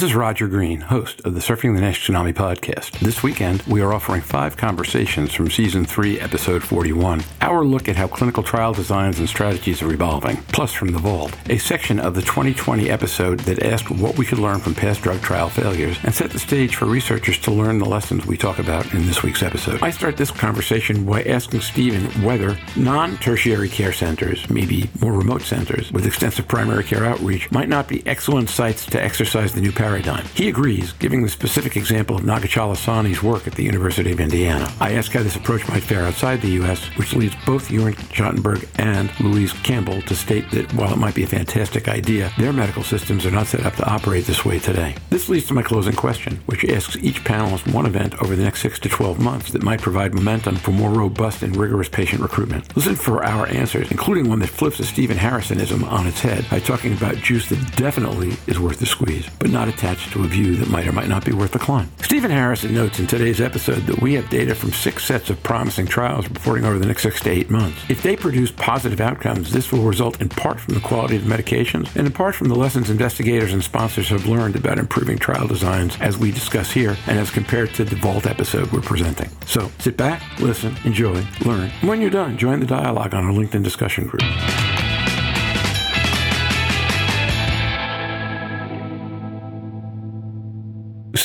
This is Roger Green, host of the Surfing the Nash Tsunami podcast. This weekend, we are offering five conversations from Season 3, Episode 41. Our look at how clinical trial designs and strategies are evolving. Plus, from The Vault, a section of the 2020 episode that asked what we could learn from past drug trial failures and set the stage for researchers to learn the lessons we talk about in this week's episode. I start this conversation by asking Stephen whether non tertiary care centers, maybe more remote centers with extensive primary care outreach, might not be excellent sites to exercise the new paradigm. He agrees, giving the specific example of Naga Chalasani's work at the University of Indiana. I ask how this approach might fare outside the U.S., which leads both Joern Schattenberg and Louise Campbell to state that while it might be a fantastic idea, their medical systems are not set up to operate this way today. This leads to my closing question, which asks each panelist one event over the next 6 to 12 months that might provide momentum for more robust and rigorous patient recruitment. Listen for our answers, including one that flips a Stephen Harrisonism on its head by talking about juice that definitely is worth the squeeze, but not attached to a view that might or might not be worth the climb. Stephen Harrison notes in today's episode that we have data from six sets of promising trials reporting over the next six to eight months. If they produce positive outcomes, this will result in part from the quality of medications and in part from the lessons investigators and sponsors have learned about improving trial designs as we discuss here and as compared to the Vault episode we're presenting. So sit back, listen, enjoy, learn. When you're done, join the dialogue on our LinkedIn discussion group.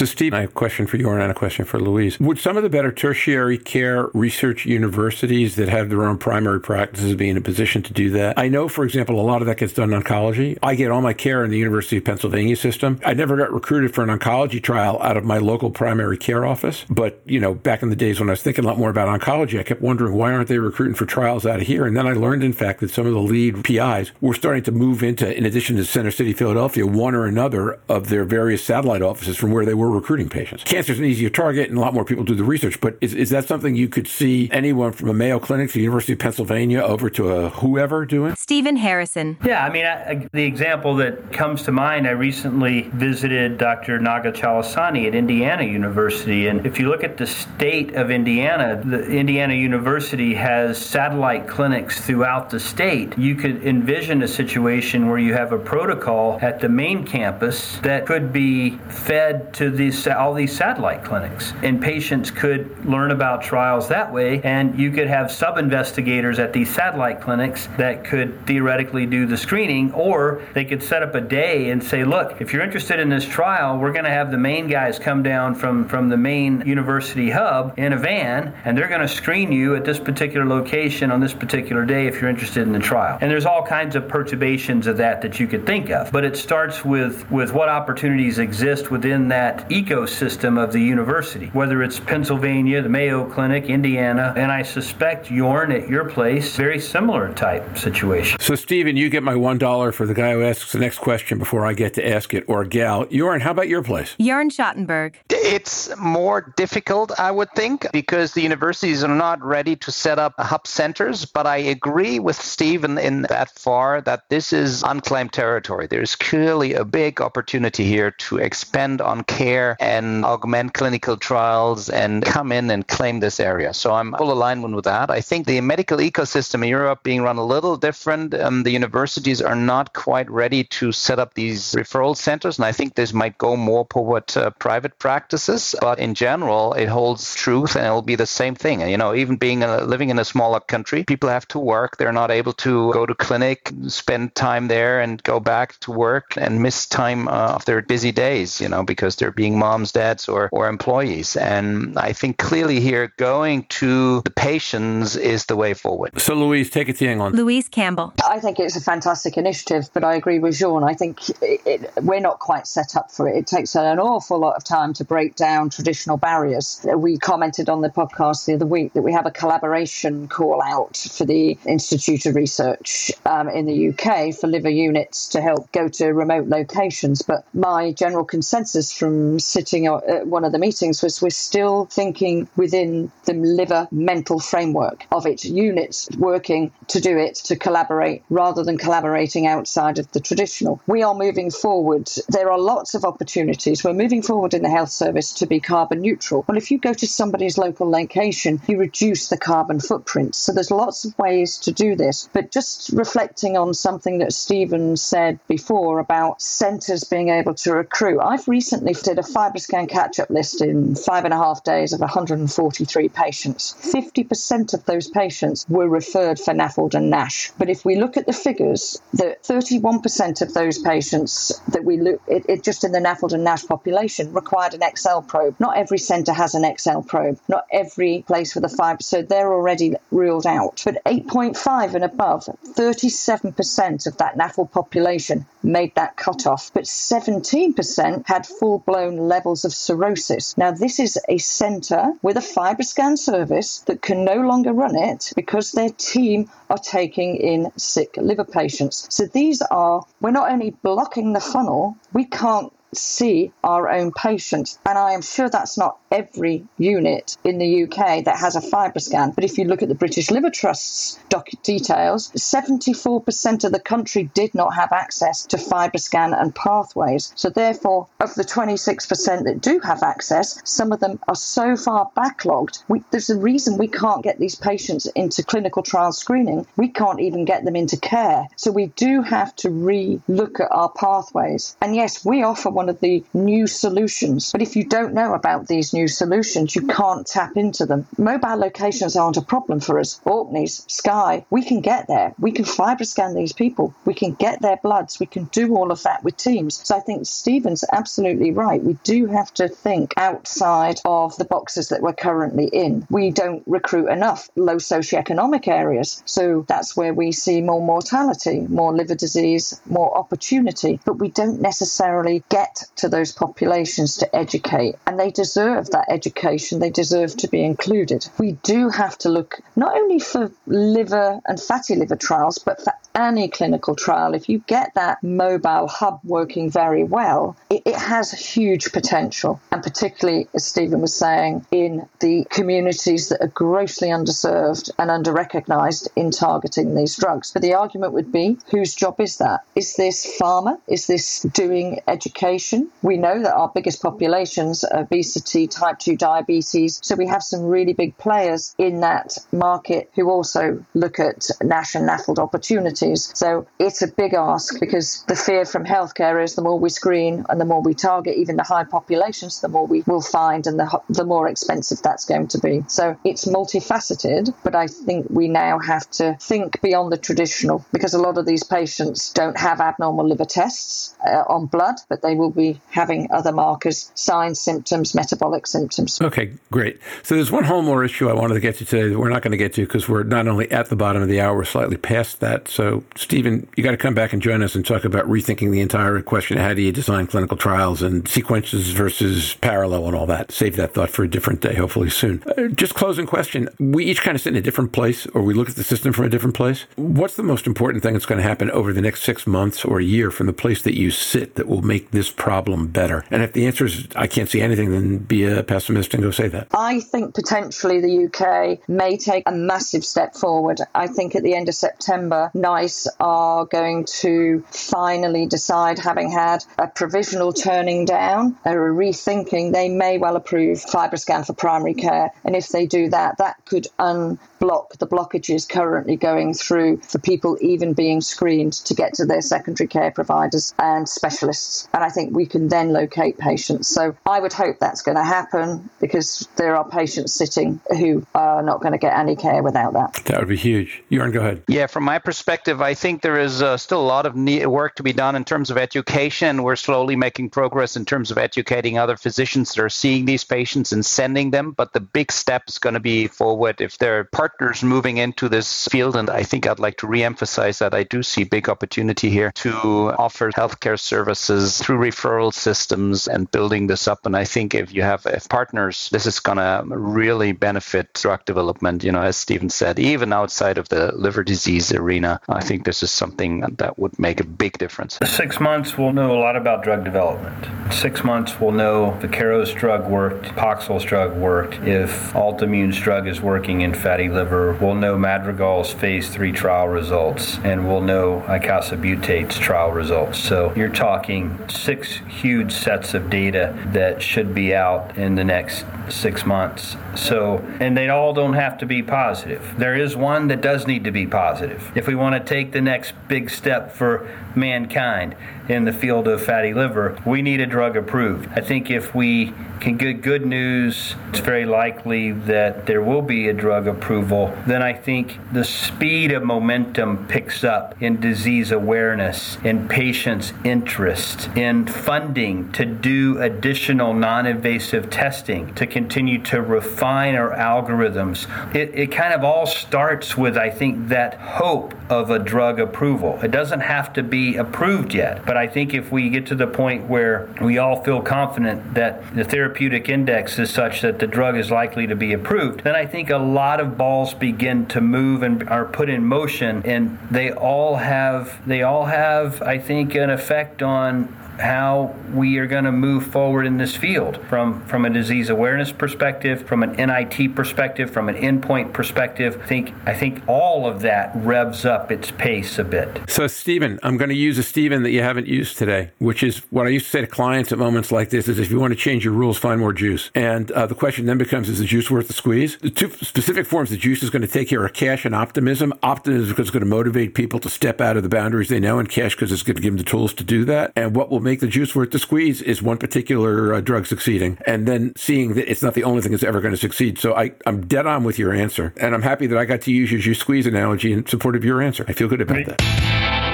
Steve, I have a question for you and a question for Louise. Would some of the better tertiary care research universities that have their own primary practices be in a position to do that? I know, for example, a lot of that gets done in oncology. I get all my care in the University of Pennsylvania system. I never got recruited for an oncology trial out of my local primary care office. But, you know, back in the days when I was thinking a lot more about oncology, I kept wondering why aren't they recruiting for trials out of here? And then I learned, in fact, that some of the lead PIs were starting to move into, in addition to Center City, Philadelphia, one or another of their various satellite offices from where they were recruiting patients. Cancer's is an easier target, and a lot more people do the research. But is, is that something you could see anyone from a Mayo Clinic to the University of Pennsylvania over to a whoever doing? Stephen Harrison. Yeah, I mean, I, I, the example that comes to mind, I recently visited Dr. Naga Chalasani at Indiana University. And if you look at the state of Indiana, the Indiana University has satellite clinics throughout the state. You could envision a situation where you have a protocol at the main campus that could be fed to these all these satellite clinics, and patients could learn about trials that way. And you could have sub investigators at these satellite clinics that could theoretically do the screening, or they could set up a day and say, look, if you're interested in this trial, we're going to have the main guys come down from from the main university hub in a van, and they're going to screen you at this particular location on this particular day if you're interested in the trial. And there's all kinds of perturbations of that that you could think of, but it starts with with what opportunities exist within that ecosystem of the university, whether it's Pennsylvania, the Mayo Clinic, Indiana, and I suspect Joern at your place, very similar type situation. So, Stephen, you get my $1 for the guy who asks the next question before I get to ask it, or gal. Joern, how about your place? Joern Schattenberg. It's more difficult, I would think, because the universities are not ready to set up hub centers, but I agree with Stephen in that far that this is unclaimed territory. There's clearly a big opportunity here to expand on care and augment clinical trials and come in and claim this area. So I'm full alignment with that. I think the medical ecosystem in Europe being run a little different. Um, the universities are not quite ready to set up these referral centers, and I think this might go more toward uh, private practices. But in general, it holds truth, and it'll be the same thing. You know, even being a, living in a smaller country, people have to work. They're not able to go to clinic, spend time there, and go back to work and miss time uh, of their busy days. You know, because they're being moms, dads, or or employees. And I think clearly here, going to the patients is the way forward. So, Louise, take it to England. Louise Campbell. I think it's a fantastic initiative, but I agree with Joern. I think it, it, we're not quite set up for it. It takes an awful lot of time to break down traditional barriers. We commented on the podcast the other week that we have a collaboration call out for the Institute of Research um, in the UK for liver units to help go to remote locations. But my general consensus from Sitting at one of the meetings was we're still thinking within the liver mental framework of its units working to do it to collaborate rather than collaborating outside of the traditional. We are moving forward. There are lots of opportunities. We're moving forward in the health service to be carbon neutral. Well, if you go to somebody's local location, you reduce the carbon footprint. So there's lots of ways to do this. But just reflecting on something that Stephen said before about centres being able to recruit, I've recently did a FibroScan catch-up list in five and a half days of 143 patients. 50% of those patients were referred for NAFLD and NASH. But if we look at the figures, the 31% of those patients that we look it, it just in the NAFLD and NASH population required an XL probe. Not every centre has an XL probe. Not every place with a fibre, so they're already ruled out. But 8.5 and above, 37% of that NAFLD population made that cutoff, but 17% had full blown levels of cirrhosis. Now, this is a centre with a FibroScan service that can no longer run it because their team are taking in sick liver patients. So these are, we're not only blocking the funnel, we can't see our own patients. And I am sure that's not every unit in the UK that has a FibroScan. But if you look at the British Liver Trust's doc- details, 74% of the country did not have access to FibroScan and pathways. So therefore, of the 26% that do have access, some of them are so far backlogged. We, there's a reason we can't get these patients into clinical trial screening. We can't even get them into care. So we do have to re-look at our pathways. And yes, we offer one of the new solutions. But if you don't know about these new solutions, you can't tap into them. Mobile locations aren't a problem for us. Orkneys, Skye, we can get there. We can fibroscan these people. We can get their bloods. We can do all of that with teams. So I think Stephen's absolutely right. We do have to think outside of the boxes that we're currently in. We don't recruit enough low socioeconomic areas. So that's where we see more mortality, more liver disease, more opportunity. But we don't necessarily get to those populations to educate. And they deserve that education. They deserve to be included. We do have to look not only for liver and fatty liver trials, but for any clinical trial. If you get that mobile hub working very well, it, it has huge potential. And particularly, as Stephen was saying, in the communities that are grossly underserved and under recognized in targeting these drugs. But the argument would be whose job is that? Is this pharma? Is this doing education? We know that our biggest populations are obesity, type 2 diabetes. So we have some really big players in that market who also look at NASH and NAFLD opportunities. So it's a big ask because the fear from healthcare is the more we screen and the more we target even the high populations, the more we will find and the, the more expensive that's going to be. So it's multifaceted, but I think we now have to think beyond the traditional because a lot of these patients don't have abnormal liver tests uh, on blood, but they will be having other markers, signs, symptoms, metabolic symptoms. Okay, great. So there's one whole more issue I wanted to get to today that we're not going to get to because we're not only at the bottom of the hour, we're slightly past that. So, Stephen, you got to come back and join us and talk about rethinking the entire question. of How do you design clinical trials and sequences versus parallel and all that? Save that thought for a different day, hopefully soon. Uh, just closing question. We each kind of sit in a different place or we look at the system from a different place. What's the most important thing that's going to happen over the next six months or a year from the place that you sit that will make this problem better? And if the answer is I can't see anything, then be a pessimist and go say that. I think potentially the UK may take a massive step forward. I think at the end of September, NICE are going to finally decide, having had a provisional turning down, or a rethinking, they may well approve FibroScan for primary care. And if they do that, that could unblock the blockages currently going through for people even being screened to get to their secondary care providers and specialists. And I think we can then locate patients. So I would hope that's going to happen because there are patients sitting who are not going to get any care without that. That would be huge. Jorn, go ahead. Yeah, from my perspective, I think there is uh, still a lot of work to be done in terms of education. We're slowly making progress in terms of educating other physicians that are seeing these patients and sending them. But the big step is going to be forward if there are partners moving into this field. And I think I'd like to reemphasize that I do see big opportunity here to offer healthcare services through referral systems and building this up. And I think if you have if partners, this is going to really benefit drug development. You know, as Stephen said, even outside of the liver disease arena, I think this is something that would make a big difference. Six months, we'll know a lot about drug development. Six months, we'll know if the Keros drug worked, Paxil's drug worked, if Altimmune's drug is working in fatty liver. We'll know Madrigal's phase three trial results, and we'll know icosabutate's trial results. So you're talking six huge sets of data that should be out in the next six months. So, and they all don't have to be positive. There is one that does need to be positive. If we want to take the next big step for mankind in the field of fatty liver, we need a drug approved. I think if we can get good news, it's very likely that there will be a drug approval. Then I think the speed of momentum picks up in disease awareness, in patients' interest, in funding to do additional non invasive testing, to continue to refine our algorithms. It, it kind of all starts with, I think, that hope of a drug approval. It doesn't have to be approved yet, but I think if we get to the point where we all feel confident that the therapeutic index is such that the drug is likely to be approved, then I think a lot of balls begin to move and are put in motion, and they all have they all have I think an effect on how we are going to move forward in this field from from a disease awareness perspective, from an NIT perspective, from an endpoint perspective. I think I think all of that revs up its pace a bit. So, Stephen, I'm going to use a Stephen that you haven't used today, which is what I used to say to clients at moments like this: is if you want to change your rules, find more juice. And uh, the question then becomes: Is the juice worth the squeeze? The two specific forms the juice is going to take here are cash and optimism. Optimism it's going to motivate people to step out of the boundaries they know, and cash because it's going to give them the tools to do that. And what will make the juice worth the squeeze is one particular uh, drug succeeding, and then seeing that it's not the only thing that's ever going to succeed. So I, I'm dead on with your answer, and I'm happy that I got to use your juice squeeze analogy in support of your answer. I feel good about Great. that.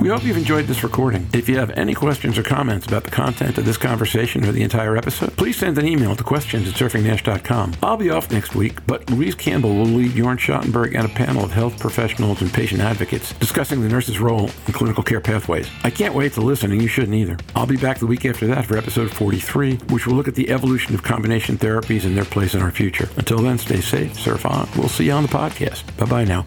We hope you've enjoyed this recording. If you have any questions or comments about the content of this conversation or the entire episode, please send an email to questions at surfingnash.com. I'll be off next week, but Louise Campbell will lead Jorn Schattenberg and a panel of health professionals and patient advocates discussing the nurse's role in clinical care pathways. I can't wait to listen, and you shouldn't either. I'll be back the week after that for episode 43, which will look at the evolution of combination therapies and their place in our future. Until then, stay safe, surf on. We'll see you on the podcast. Bye bye now.